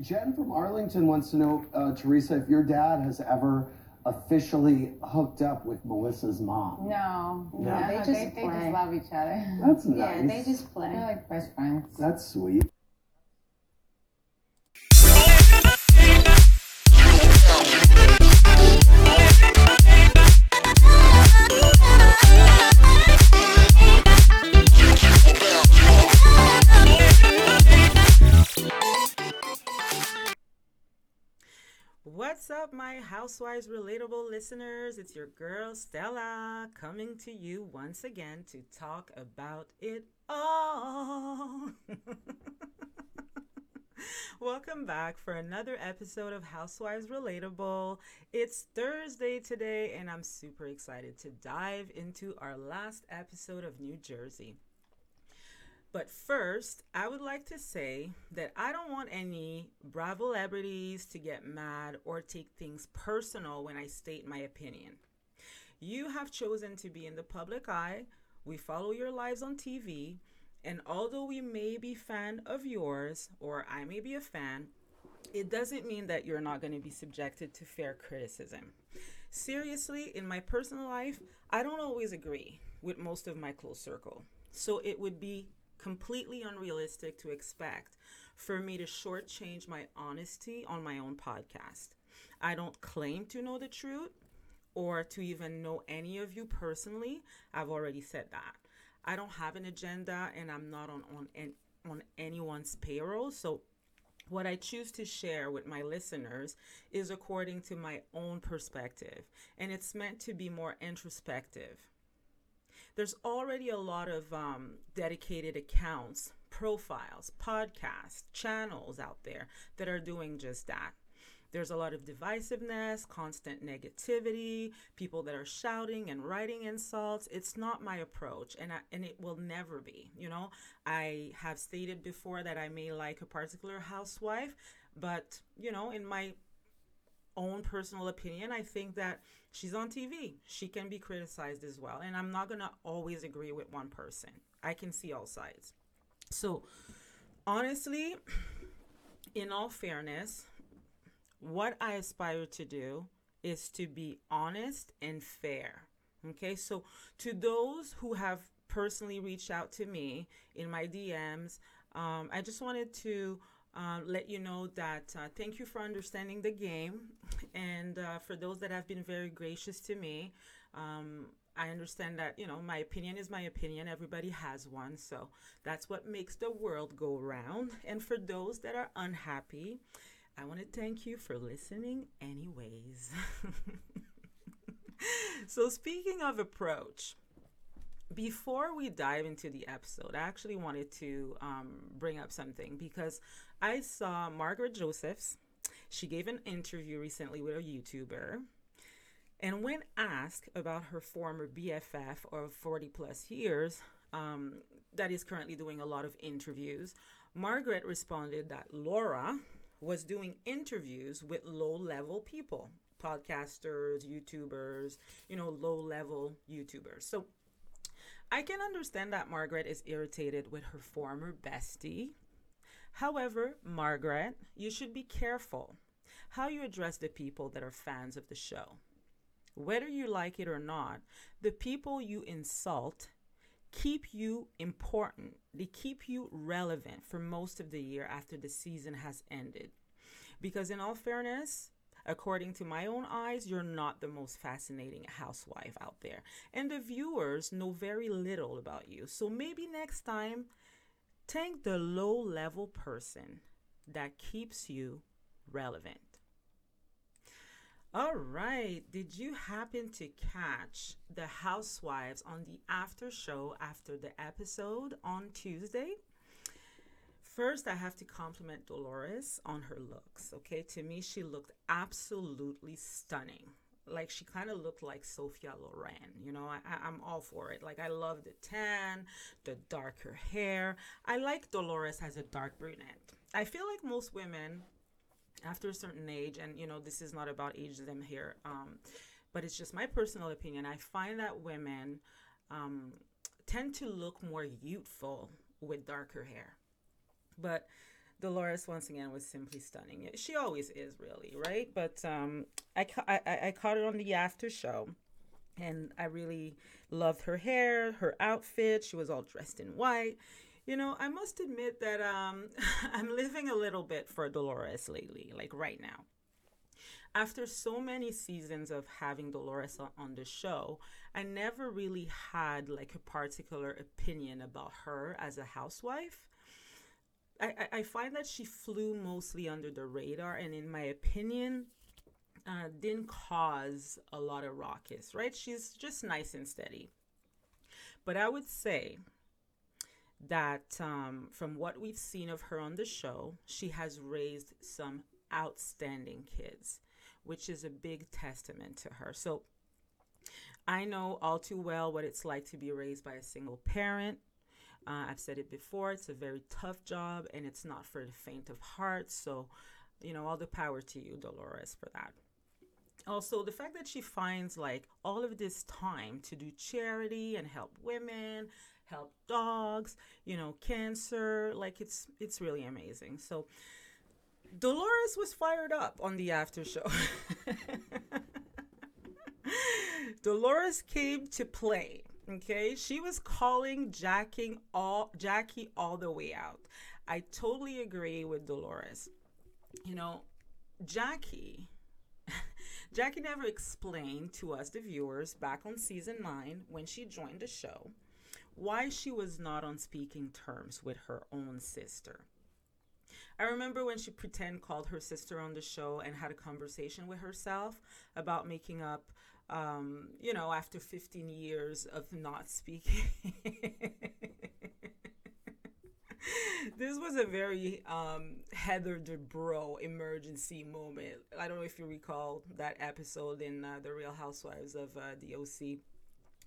Jen from Arlington wants to know, uh, Teresa, if your dad has ever officially hooked up with Melissa's mom. No, No. no, They they, just they, they just love each other. That's nice. Yeah, they just play. They're like best friends. That's sweet. Housewives Relatable listeners? It's your girl Stella coming to you once again to talk about it all. Welcome back for another episode of Housewives Relatable. It's Thursday today, and I'm super excited to dive into our last episode of New Jersey. But first, I would like to say that I don't want any Bravo celebrities to get mad or take things personal when I state my opinion. You have chosen to be in the public eye. We follow your lives on TV, and although we may be fan of yours or I may be a fan, it doesn't mean that you're not going to be subjected to fair criticism. Seriously, in my personal life, I don't always agree with most of my close circle. So it would be completely unrealistic to expect for me to shortchange my honesty on my own podcast. I don't claim to know the truth or to even know any of you personally. I've already said that. I don't have an agenda and I'm not on on on anyone's payroll. So what I choose to share with my listeners is according to my own perspective, and it's meant to be more introspective. There's already a lot of um, dedicated accounts, profiles, podcasts, channels out there that are doing just that. There's a lot of divisiveness, constant negativity, people that are shouting and writing insults. It's not my approach, and I, and it will never be. You know, I have stated before that I may like a particular housewife, but you know, in my own personal opinion, I think that she's on TV. She can be criticized as well, and I'm not gonna always agree with one person. I can see all sides. So, honestly, in all fairness, what I aspire to do is to be honest and fair. Okay, so to those who have personally reached out to me in my DMs, um, I just wanted to uh, let you know that uh, thank you for understanding the game. And uh, for those that have been very gracious to me, um, I understand that, you know, my opinion is my opinion. Everybody has one. So that's what makes the world go round. And for those that are unhappy, I want to thank you for listening, anyways. so, speaking of approach, before we dive into the episode, I actually wanted to um, bring up something because I saw Margaret Josephs. She gave an interview recently with a YouTuber. And when asked about her former BFF of 40 plus years, um, that is currently doing a lot of interviews, Margaret responded that Laura was doing interviews with low level people, podcasters, YouTubers, you know, low level YouTubers. So I can understand that Margaret is irritated with her former bestie. However, Margaret, you should be careful how you address the people that are fans of the show. Whether you like it or not, the people you insult keep you important. They keep you relevant for most of the year after the season has ended. Because, in all fairness, according to my own eyes, you're not the most fascinating housewife out there. And the viewers know very little about you. So maybe next time, thank the low level person that keeps you relevant. All right. Did you happen to catch the housewives on the after show after the episode on Tuesday? First, I have to compliment Dolores on her looks. Okay, to me, she looked absolutely stunning. Like she kind of looked like Sophia Loren. You know, I, I'm all for it. Like I love the tan, the darker hair. I like Dolores as a dark brunette. I feel like most women after a certain age, and you know, this is not about ageism here, um, but it's just my personal opinion. I find that women um, tend to look more youthful with darker hair. But Dolores once again was simply stunning. She always is, really, right? But um, I, I, I caught it on the after show, and I really loved her hair, her outfit. She was all dressed in white. You know, I must admit that um, I'm living a little bit for Dolores lately, like right now. After so many seasons of having Dolores on the show, I never really had like a particular opinion about her as a housewife. I, I find that she flew mostly under the radar, and in my opinion, uh, didn't cause a lot of ruckus, right? She's just nice and steady. But I would say that um, from what we've seen of her on the show, she has raised some outstanding kids, which is a big testament to her. So I know all too well what it's like to be raised by a single parent. Uh, I've said it before, it's a very tough job and it's not for the faint of heart. So, you know, all the power to you, Dolores, for that. Also, the fact that she finds like all of this time to do charity and help women, help dogs, you know, cancer, like it's it's really amazing. So Dolores was fired up on the after show. Dolores came to play. Okay, she was calling Jackie all Jackie all the way out. I totally agree with Dolores. You know, Jackie Jackie never explained to us, the viewers, back on season nine when she joined the show, why she was not on speaking terms with her own sister. I remember when she pretend called her sister on the show and had a conversation with herself about making up, um, you know, after 15 years of not speaking. this was a very um, Heather Dubrow emergency moment. I don't know if you recall that episode in uh, The Real Housewives of uh, the OC.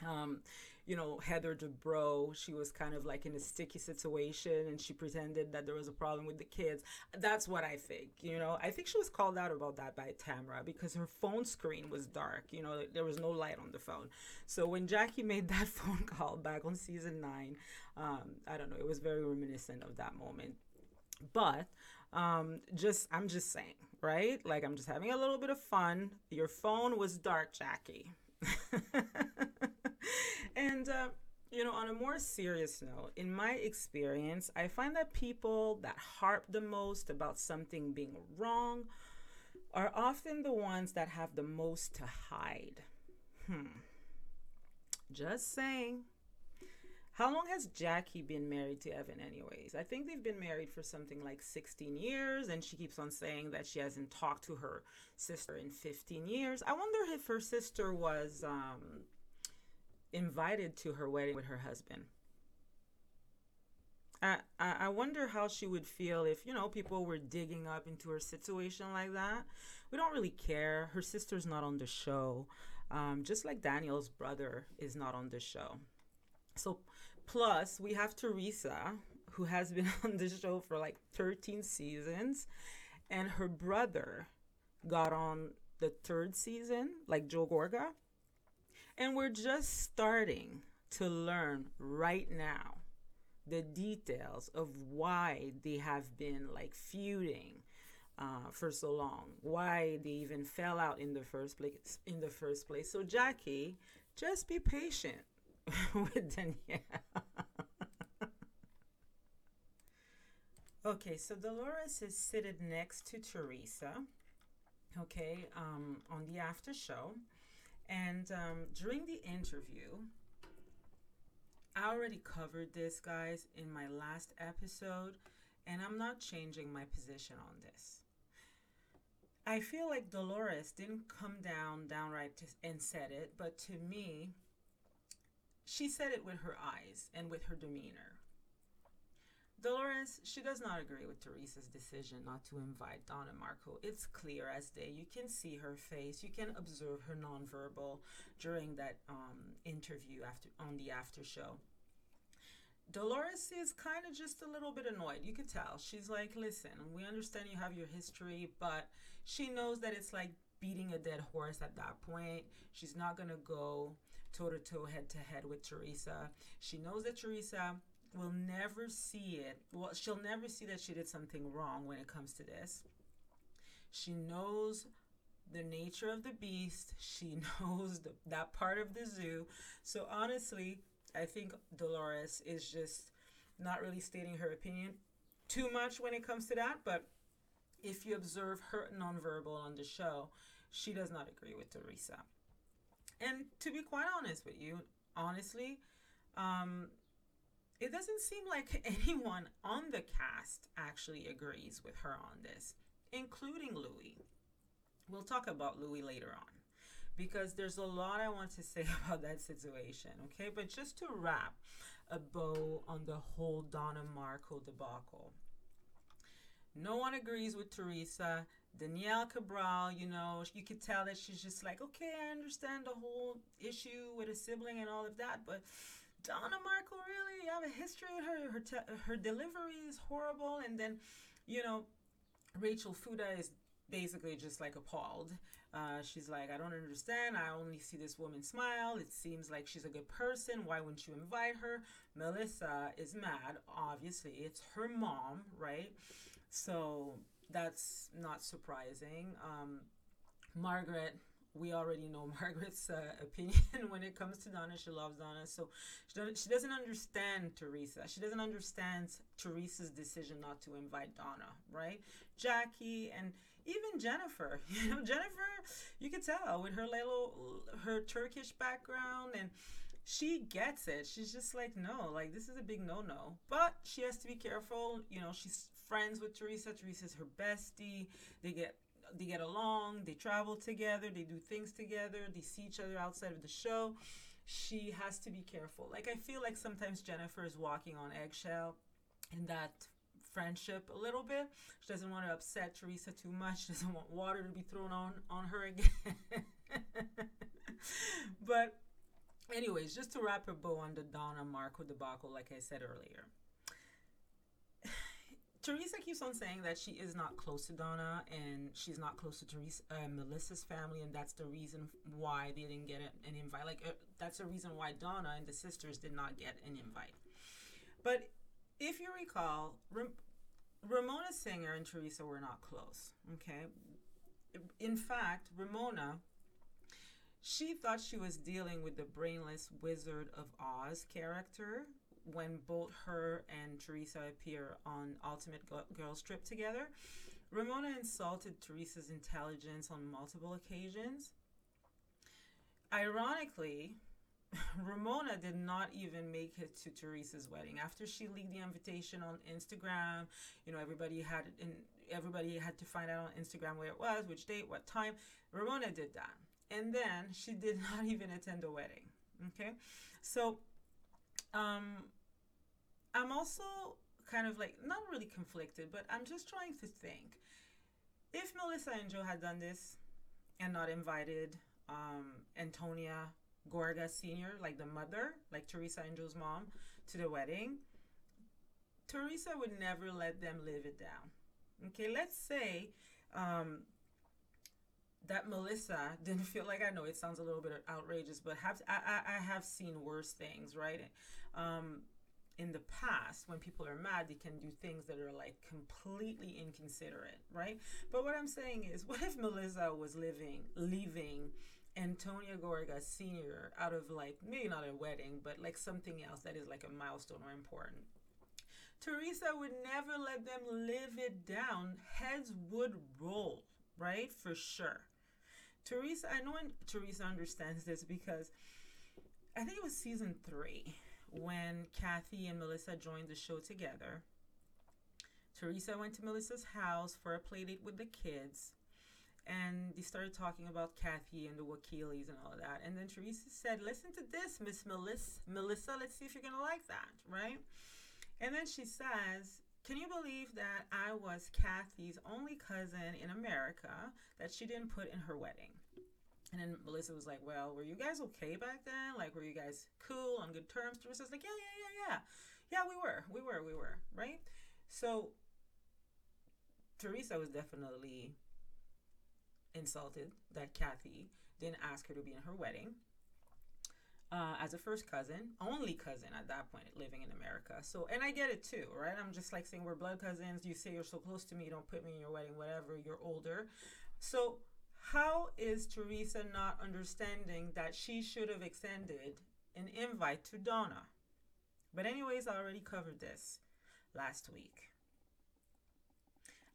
Um, you know, Heather Dubrow, she was kind of like in a sticky situation and she pretended that there was a problem with the kids. That's what I think, you know. I think she was called out about that by Tamra because her phone screen was dark, you know, there was no light on the phone. So when Jackie made that phone call back on season nine, um, I don't know, it was very reminiscent of that moment. But um, just, I'm just saying, right? Like, I'm just having a little bit of fun. Your phone was dark, Jackie. and uh, you know, on a more serious note, in my experience, I find that people that harp the most about something being wrong are often the ones that have the most to hide. Hmm. Just saying. How long has Jackie been married to Evan, anyways? I think they've been married for something like 16 years, and she keeps on saying that she hasn't talked to her sister in 15 years. I wonder if her sister was um, invited to her wedding with her husband. I, I wonder how she would feel if, you know, people were digging up into her situation like that. We don't really care. Her sister's not on the show, um, just like Danielle's brother is not on the show. So, plus, we have Teresa, who has been on the show for like 13 seasons, and her brother got on the third season, like Joe Gorga. And we're just starting to learn right now the details of why they have been like feuding uh, for so long, why they even fell out in the first place. In the first place, so Jackie, just be patient with Danielle. okay, so Dolores is seated next to Teresa. Okay, um, on the after show and um, during the interview, I already covered this, guys, in my last episode, and I'm not changing my position on this. I feel like Dolores didn't come down downright to, and said it, but to me, she said it with her eyes and with her demeanor. Dolores, she does not agree with Teresa's decision not to invite Donna Marco. It's clear as day. You can see her face. You can observe her nonverbal during that um, interview after on the after show. Dolores is kind of just a little bit annoyed. You could tell. She's like, listen, we understand you have your history, but she knows that it's like beating a dead horse at that point. She's not going to go toe to toe, head to head with Teresa. She knows that Teresa will never see it. Well, she'll never see that she did something wrong when it comes to this. She knows the nature of the beast. She knows the, that part of the zoo. So honestly, I think Dolores is just not really stating her opinion too much when it comes to that. But if you observe her nonverbal on the show, she does not agree with Teresa. And to be quite honest with you, honestly, um, it doesn't seem like anyone on the cast actually agrees with her on this, including Louis. We'll talk about Louis later on because there's a lot I want to say about that situation, okay? But just to wrap a bow on the whole Donna Marco debacle. No one agrees with Teresa. Danielle Cabral, you know, you could tell that she's just like, okay, I understand the whole issue with a sibling and all of that, but Donna Marco, really, I have a history with her. Her te- her delivery is horrible, and then, you know, Rachel Fuda is basically just like appalled. Uh, she's like, I don't understand. I only see this woman smile. It seems like she's a good person. Why wouldn't you invite her? Melissa is mad. Obviously, it's her mom, right? So that's not surprising. Um, Margaret, we already know Margaret's uh, opinion when it comes to Donna. She loves Donna, so she doesn't, she doesn't understand Teresa. She doesn't understand Teresa's decision not to invite Donna, right? Jackie and even Jennifer. You know, Jennifer, you could tell with her little her Turkish background and she gets it. She's just like, no, like this is a big no no. But she has to be careful. You know, she's friends with Teresa. Teresa's her bestie. They get they get along. They travel together. They do things together. They see each other outside of the show. She has to be careful. Like I feel like sometimes Jennifer is walking on eggshell in that friendship a little bit. She doesn't want to upset Teresa too much. She doesn't want water to be thrown on on her again. but anyways, just to wrap a bow on the Donna Marco debacle, like I said earlier. Teresa keeps on saying that she is not close to Donna and she's not close to Teresa, uh, Melissa's family, and that's the reason why they didn't get an invite. Like uh, that's the reason why Donna and the sisters did not get an invite. But if you recall, Ramona Singer and Teresa were not close. Okay, in fact, Ramona she thought she was dealing with the brainless Wizard of Oz character when both her and Teresa appear on Ultimate Girls Trip together. Ramona insulted Teresa's intelligence on multiple occasions. Ironically, Ramona did not even make it to Teresa's wedding. After she leaked the invitation on Instagram, you know, everybody had in everybody had to find out on Instagram where it was, which date, what time. Ramona did that. And then she did not even attend the wedding. Okay? So um I'm also kind of like not really conflicted, but I'm just trying to think. If Melissa and Joe had done this and not invited um, Antonia Gorga Sr., like the mother, like Teresa and Joe's mom, to the wedding, Teresa would never let them live it down. Okay, let's say um, that Melissa didn't feel like I know it sounds a little bit outrageous, but have I, I, I have seen worse things, right? Um, in the past when people are mad they can do things that are like completely inconsiderate right? But what i'm saying is what if melissa was living leaving antonia gorga senior out of like maybe not a wedding but like something else that is like a milestone or important? Teresa would never let them live it down. Heads would roll right? For sure. Teresa i know teresa understands this because i think it was season three when Kathy and Melissa joined the show together. Teresa went to Melissa's house for a playdate with the kids, and they started talking about Kathy and the Wakiles and all of that. And then Teresa said, "Listen to this, Miss Melissa. Melissa, let's see if you're gonna like that, right?" And then she says, "Can you believe that I was Kathy's only cousin in America that she didn't put in her wedding?" And then Melissa was like, Well, were you guys okay back then? Like, were you guys cool on good terms? Teresa's like, Yeah, yeah, yeah, yeah. Yeah, we were. We were. We were. Right? So Teresa was definitely insulted that Kathy didn't ask her to be in her wedding. uh, as a first cousin, only cousin at that point, living in America. So, and I get it too, right? I'm just like saying we're blood cousins. You say you're so close to me, don't put me in your wedding, whatever. You're older. So, how is Teresa not understanding that she should have extended an invite to Donna? But, anyways, I already covered this last week.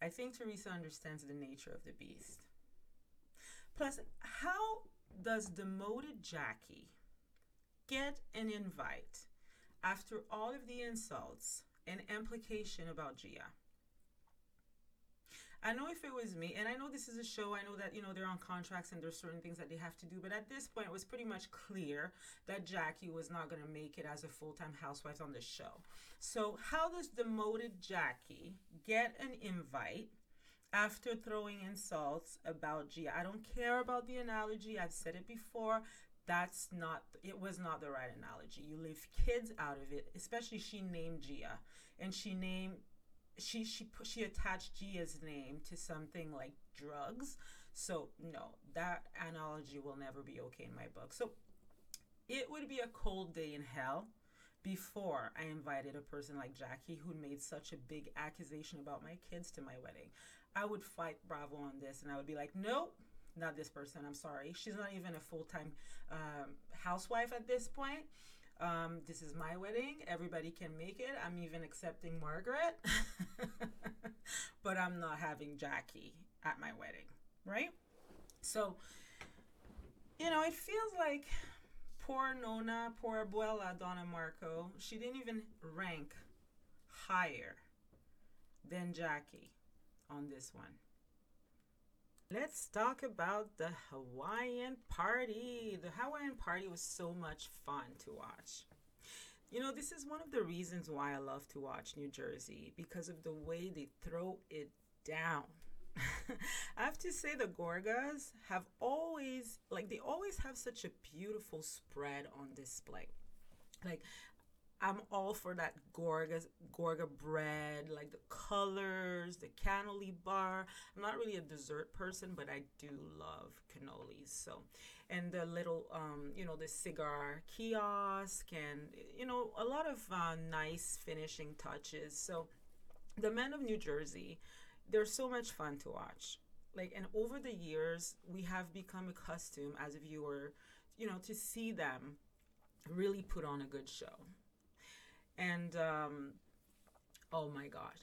I think Teresa understands the nature of the beast. Plus, how does demoted Jackie get an invite after all of the insults and implication about Gia? I know if it was me, and I know this is a show, I know that, you know, they're on contracts and there's certain things that they have to do, but at this point, it was pretty much clear that Jackie was not going to make it as a full time housewife on the show. So, how does demoted Jackie get an invite after throwing insults about Gia? I don't care about the analogy, I've said it before. That's not, it was not the right analogy. You leave kids out of it, especially she named Gia, and she named she she put she attached Gia's name to something like drugs. So no, that analogy will never be okay in my book. So it would be a cold day in hell before I invited a person like Jackie who made such a big accusation about my kids to my wedding. I would fight Bravo on this and I would be like, nope, not this person. I'm sorry. She's not even a full time um, housewife at this point. Um, this is my wedding. Everybody can make it. I'm even accepting Margaret, but I'm not having Jackie at my wedding, right? So, you know, it feels like poor Nona, poor Abuela Donna Marco, she didn't even rank higher than Jackie on this one. Let's talk about the Hawaiian party. The Hawaiian party was so much fun to watch. You know, this is one of the reasons why I love to watch New Jersey because of the way they throw it down. I have to say, the Gorgas have always, like, they always have such a beautiful spread on display. Like, I'm all for that Gorga Gorga bread, like the colors, the cannoli bar. I'm not really a dessert person, but I do love cannolis. So, and the little, um, you know, the cigar kiosk, and you know, a lot of uh, nice finishing touches. So, the men of New Jersey, they're so much fun to watch. Like, and over the years, we have become accustomed as a viewer, you know, to see them really put on a good show and um, oh my God.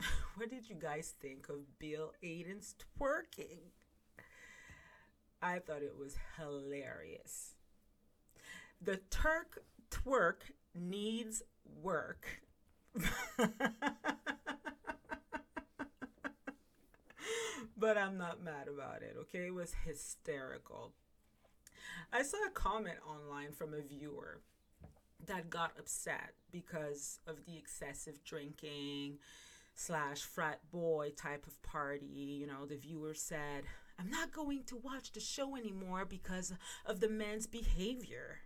what did you guys think of Bill Aydin's twerking? I thought it was hilarious. The Turk twerk needs work. but I'm not mad about it, okay? It was hysterical. I saw a comment online from a viewer that got upset because of the excessive drinking slash frat boy type of party. You know, the viewer said, I'm not going to watch the show anymore because of the men's behavior.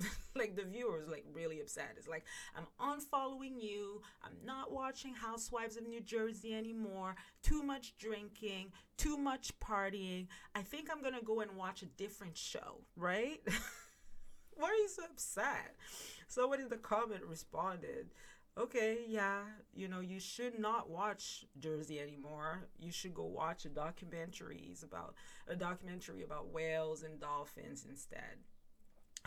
like the viewers like really upset. It's like I'm unfollowing you. I'm not watching Housewives of New Jersey anymore. Too much drinking, too much partying. I think I'm going to go and watch a different show, right? Why are you so upset? Somebody in the comment responded, okay, yeah, you know, you should not watch Jersey anymore. You should go watch a documentaries about a documentary about whales and dolphins instead.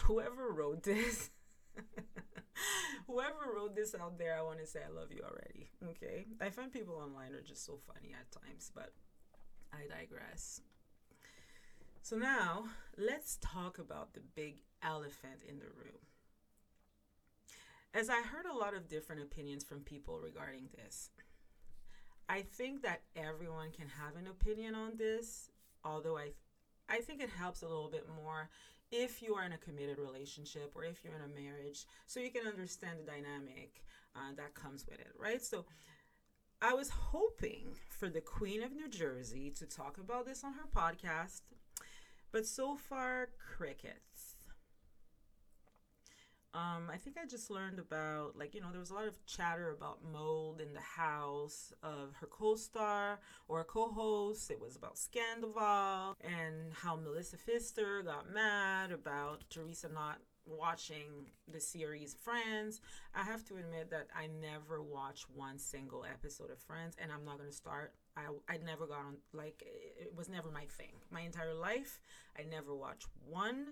Whoever wrote this, whoever wrote this out there, I want to say I love you already. Okay, I find people online are just so funny at times, but I digress. So now let's talk about the big elephant in the room. As I heard a lot of different opinions from people regarding this, I think that everyone can have an opinion on this, although I I think it helps a little bit more if you are in a committed relationship or if you're in a marriage so you can understand the dynamic uh, that comes with it, right? So I was hoping for the Queen of New Jersey to talk about this on her podcast, but so far, crickets. Um, I think I just learned about, like, you know, there was a lot of chatter about mold in the house of her co star or co host. It was about Scandoval and how Melissa Pfeister got mad about Teresa not watching the series Friends. I have to admit that I never watched one single episode of Friends, and I'm not going to start. I, I never got on, like, it was never my thing. My entire life, I never watched one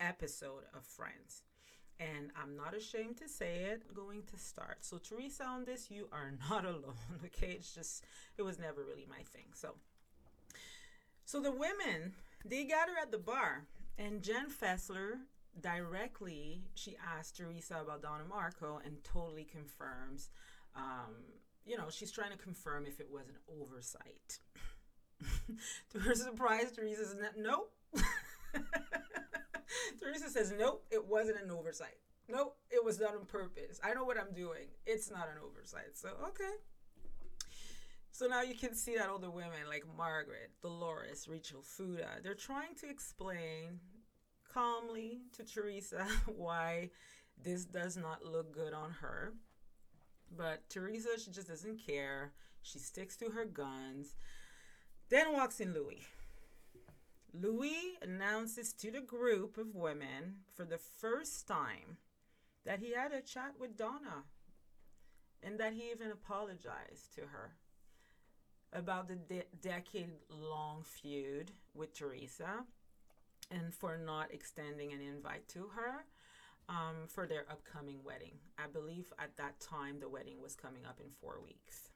episode of Friends and I'm not ashamed to say it, going to start. So, Teresa, on this, you are not alone, okay? It's just, it was never really my thing. So, so the women, they gather at the bar, and Jen Fessler directly, she asked Teresa about Donna Marco and totally confirms, um, you know, she's trying to confirm if it was an oversight. to her surprise, Teresa says, nope. Teresa says, nope, it wasn't an oversight. Nope, it was done on purpose. I know what I'm doing. It's not an oversight. So, okay. So now you can see that all the women like Margaret, Dolores, Rachel Fuda, they're trying to explain calmly to Teresa why this does not look good on her. But Teresa, she just doesn't care. She sticks to her guns. Then walks in Louis. Louis announces to the group of women for the first time that he had a chat with Donna and that he even apologized to her about the de- decade long feud with Teresa and for not extending an invite to her um, for their upcoming wedding. I believe at that time the wedding was coming up in four weeks.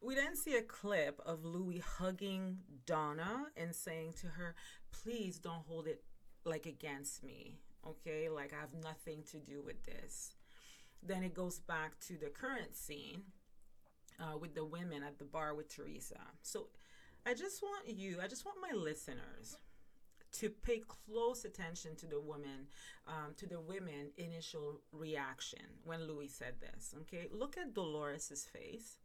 We then see a clip of Louis hugging Donna and saying to her, Please don't hold it like against me. Okay, like I have nothing to do with this. Then it goes back to the current scene uh, with the women at the bar with Teresa. So I just want you, I just want my listeners to pay close attention to the woman, um, to the women initial reaction when Louis said this. Okay, look at Dolores's face.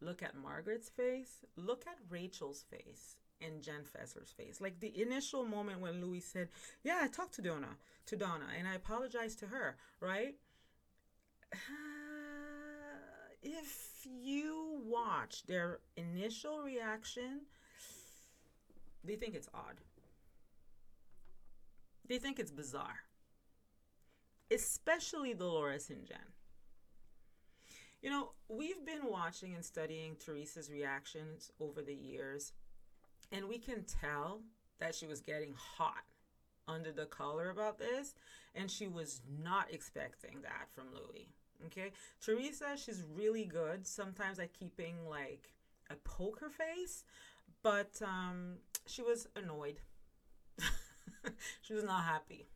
Look at Margaret's face. Look at Rachel's face and Jen Fessler's face. Like the initial moment when Louis said, "Yeah, I talked to Donna, to Donna, and I apologized to her." Right? if you watch their initial reaction, they think it's odd. They think it's bizarre. Especially Dolores and Jen. You know, we've been watching and studying Teresa's reactions over the years, and we can tell that she was getting hot under the collar about this, and she was not expecting that from Louis. Okay, Teresa, she's really good sometimes at keeping like a poker face, but um, she was annoyed. she was not happy.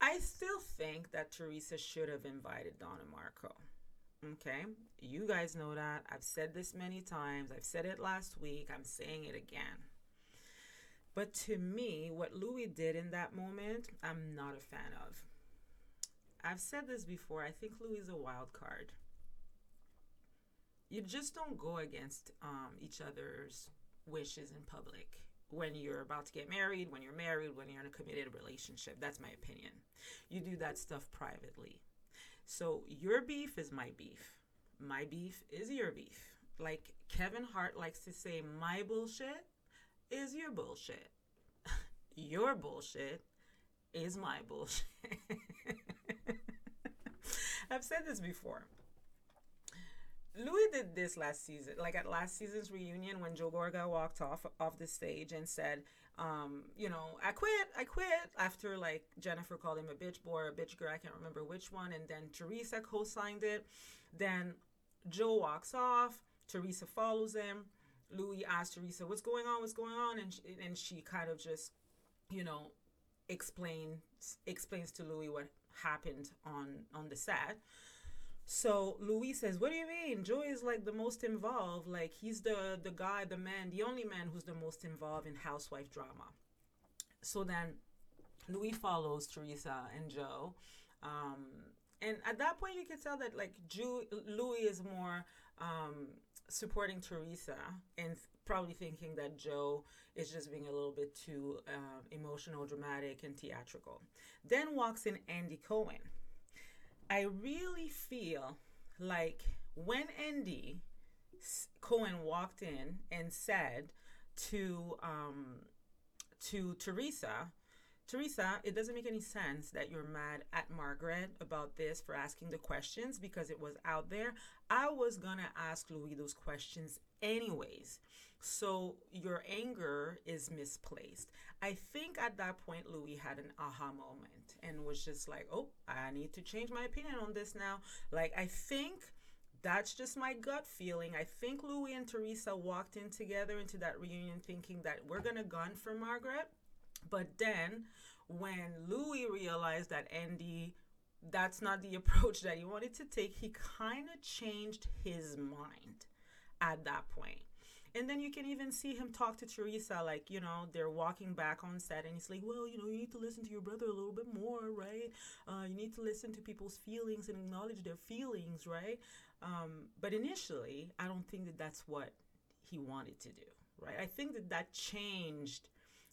I still think that Teresa should have invited Donna Marco. Okay, you guys know that. I've said this many times. I've said it last week. I'm saying it again. But to me, what Louis did in that moment, I'm not a fan of. I've said this before. I think Louis is a wild card. You just don't go against um, each other's wishes in public when you're about to get married, when you're married, when you're in a committed relationship. That's my opinion. You do that stuff privately. So your beef is my beef. My beef is your beef. Like Kevin Hart likes to say, my bullshit is your bullshit. your bullshit is my bullshit. I've said this before. Louis did this last season, like at last season's reunion when Joe Gorga walked off off the stage and said, um, you know, I quit, I quit. After like Jennifer called him a bitch boy a bitch girl, I can't remember which one, and then Teresa co-signed it. Then Joe walks off. Teresa follows him. Louis asks Teresa, "What's going on? What's going on?" And she, and she kind of just, you know, explains explains to Louis what happened on on the set. So Louis says, "What do you mean? Joe is like the most involved. Like he's the the guy, the man, the only man who's the most involved in housewife drama." So then Louis follows Teresa and Joe, um, and at that point you can tell that like Jew, Louis is more um, supporting Teresa and probably thinking that Joe is just being a little bit too uh, emotional, dramatic, and theatrical. Then walks in Andy Cohen. I really feel like when Andy Cohen walked in and said to um, to Teresa, Teresa, it doesn't make any sense that you're mad at Margaret about this for asking the questions because it was out there. I was gonna ask Louis those questions anyways. So your anger is misplaced. I think at that point, Louis had an aha moment and was just like, oh, I need to change my opinion on this now. Like, I think that's just my gut feeling. I think Louis and Teresa walked in together into that reunion thinking that we're going to gun for Margaret. But then when Louis realized that Andy that's not the approach that he wanted to take, he kind of changed his mind at that point. And then you can even see him talk to Teresa, like, you know, they're walking back on set, and he's like, well, you know, you need to listen to your brother a little bit more, right? Uh, you need to listen to people's feelings and acknowledge their feelings, right? Um, but initially, I don't think that that's what he wanted to do, right? I think that that changed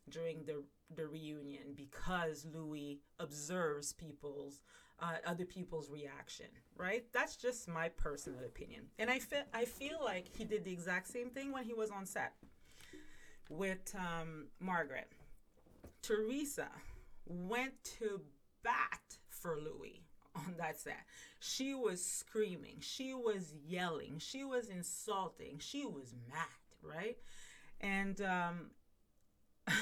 during the the reunion because Louis observes people's uh, other people's reaction, right? That's just my personal opinion, and I feel I feel like he did the exact same thing when he was on set with um, Margaret. Teresa went to bat for Louis on that set. She was screaming, she was yelling, she was insulting, she was mad, right? And um,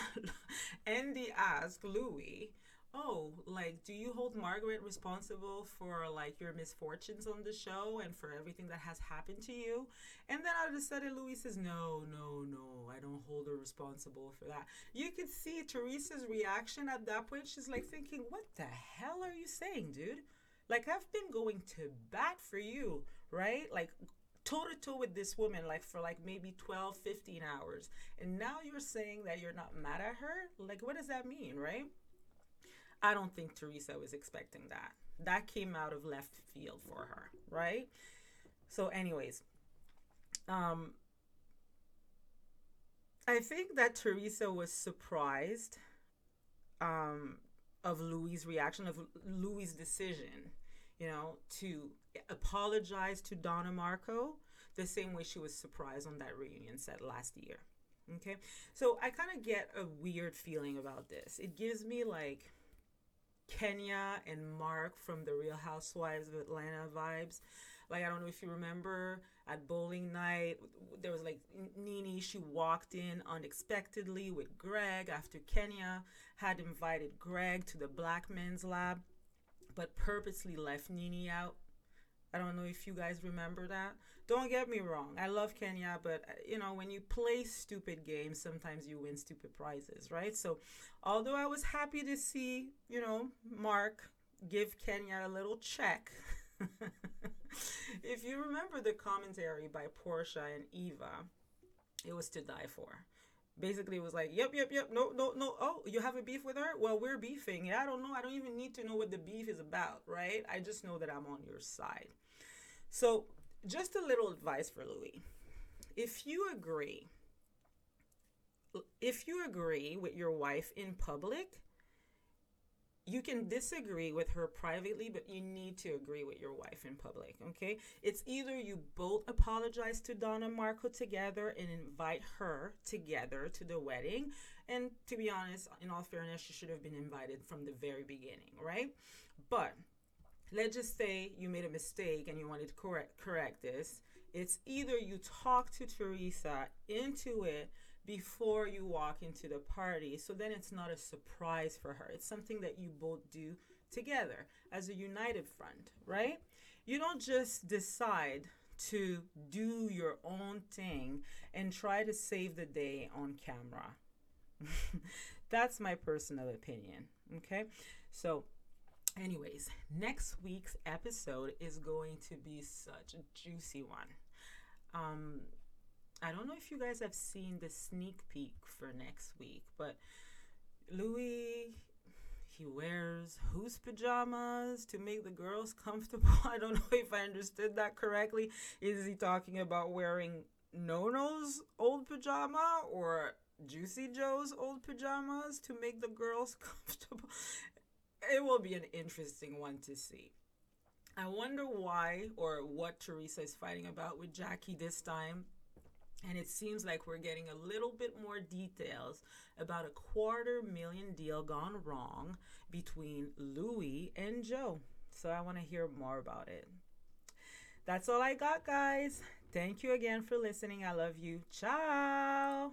Andy asked Louis, "Oh, like, do you hold Margaret responsible for like your misfortunes on the show and for everything that has happened to you?" And then all of a sudden, Louis says, "No, no, no, I don't hold her responsible for that." You could see Teresa's reaction at that point. She's like thinking, "What the hell are you saying, dude?" Like I've been going to bat for you, right? Like toe to toe with this woman like for like maybe 12 15 hours and now you're saying that you're not mad at her like what does that mean right i don't think teresa was expecting that that came out of left field for her right so anyways um i think that teresa was surprised um of louis reaction of louis decision you know to apologize to Donna Marco the same way she was surprised on that reunion set last year. Okay, so I kind of get a weird feeling about this. It gives me like Kenya and Marc from the Real Housewives of Atlanta vibes. Like I don't know if you remember at bowling night, there was like Nene. She walked in unexpectedly with Greg after Kenya had invited Greg to the Black Men's Lab, but purposely left Nene out I don't know if you guys remember that. Don't get me wrong. I love Kenya, but uh, you know, when you play stupid games, sometimes you win stupid prizes, right? So, although I was happy to see, you know, Marc give Kenya a little check. if you remember the commentary by Porsha and Eva, it was to die for. Basically, it was like, yep, yep, yep, no, no, no. Oh, you have a beef with her? Well, we're beefing. Yeah, I don't know. I don't even need to know what the beef is about, right? I just know that I'm on your side. So, just a little advice for Louis. If you agree, if you agree with your wife in public, you can disagree with her privately, but you need to agree with your wife in public, okay? It's either you both apologize to Donna Marco together and invite her together to the wedding. And to be honest, in all fairness, she should have been invited from the very beginning, right? But let's just say you made a mistake and you wanted to correct correct this. It's either you talk to teresa into it before you walk into the party. So then it's not a surprise for her. It's something that you both do together as a united front right? You don't just decide to do your own thing and try to save the day on camera. That's my personal opinion okay? So Anyways, next week's episode is going to be such a juicy one. Um, I don't know if you guys have seen the sneak peek for next week, but Louis, he wears whose pajamas to make the girls comfortable. I don't know if I understood that correctly. Is he talking about wearing Nono's old pajama or Juicy Joe's old pajamas to make the girls comfortable? it will be an interesting one to see. I wonder why or what Teresa is fighting about with Jackie this time. And it seems like we're getting a little bit more details about a quarter million deal gone wrong between Louis and Joe. So I want to hear more about it. That's all I got, guys. Thank you again for listening. I love you. Ciao.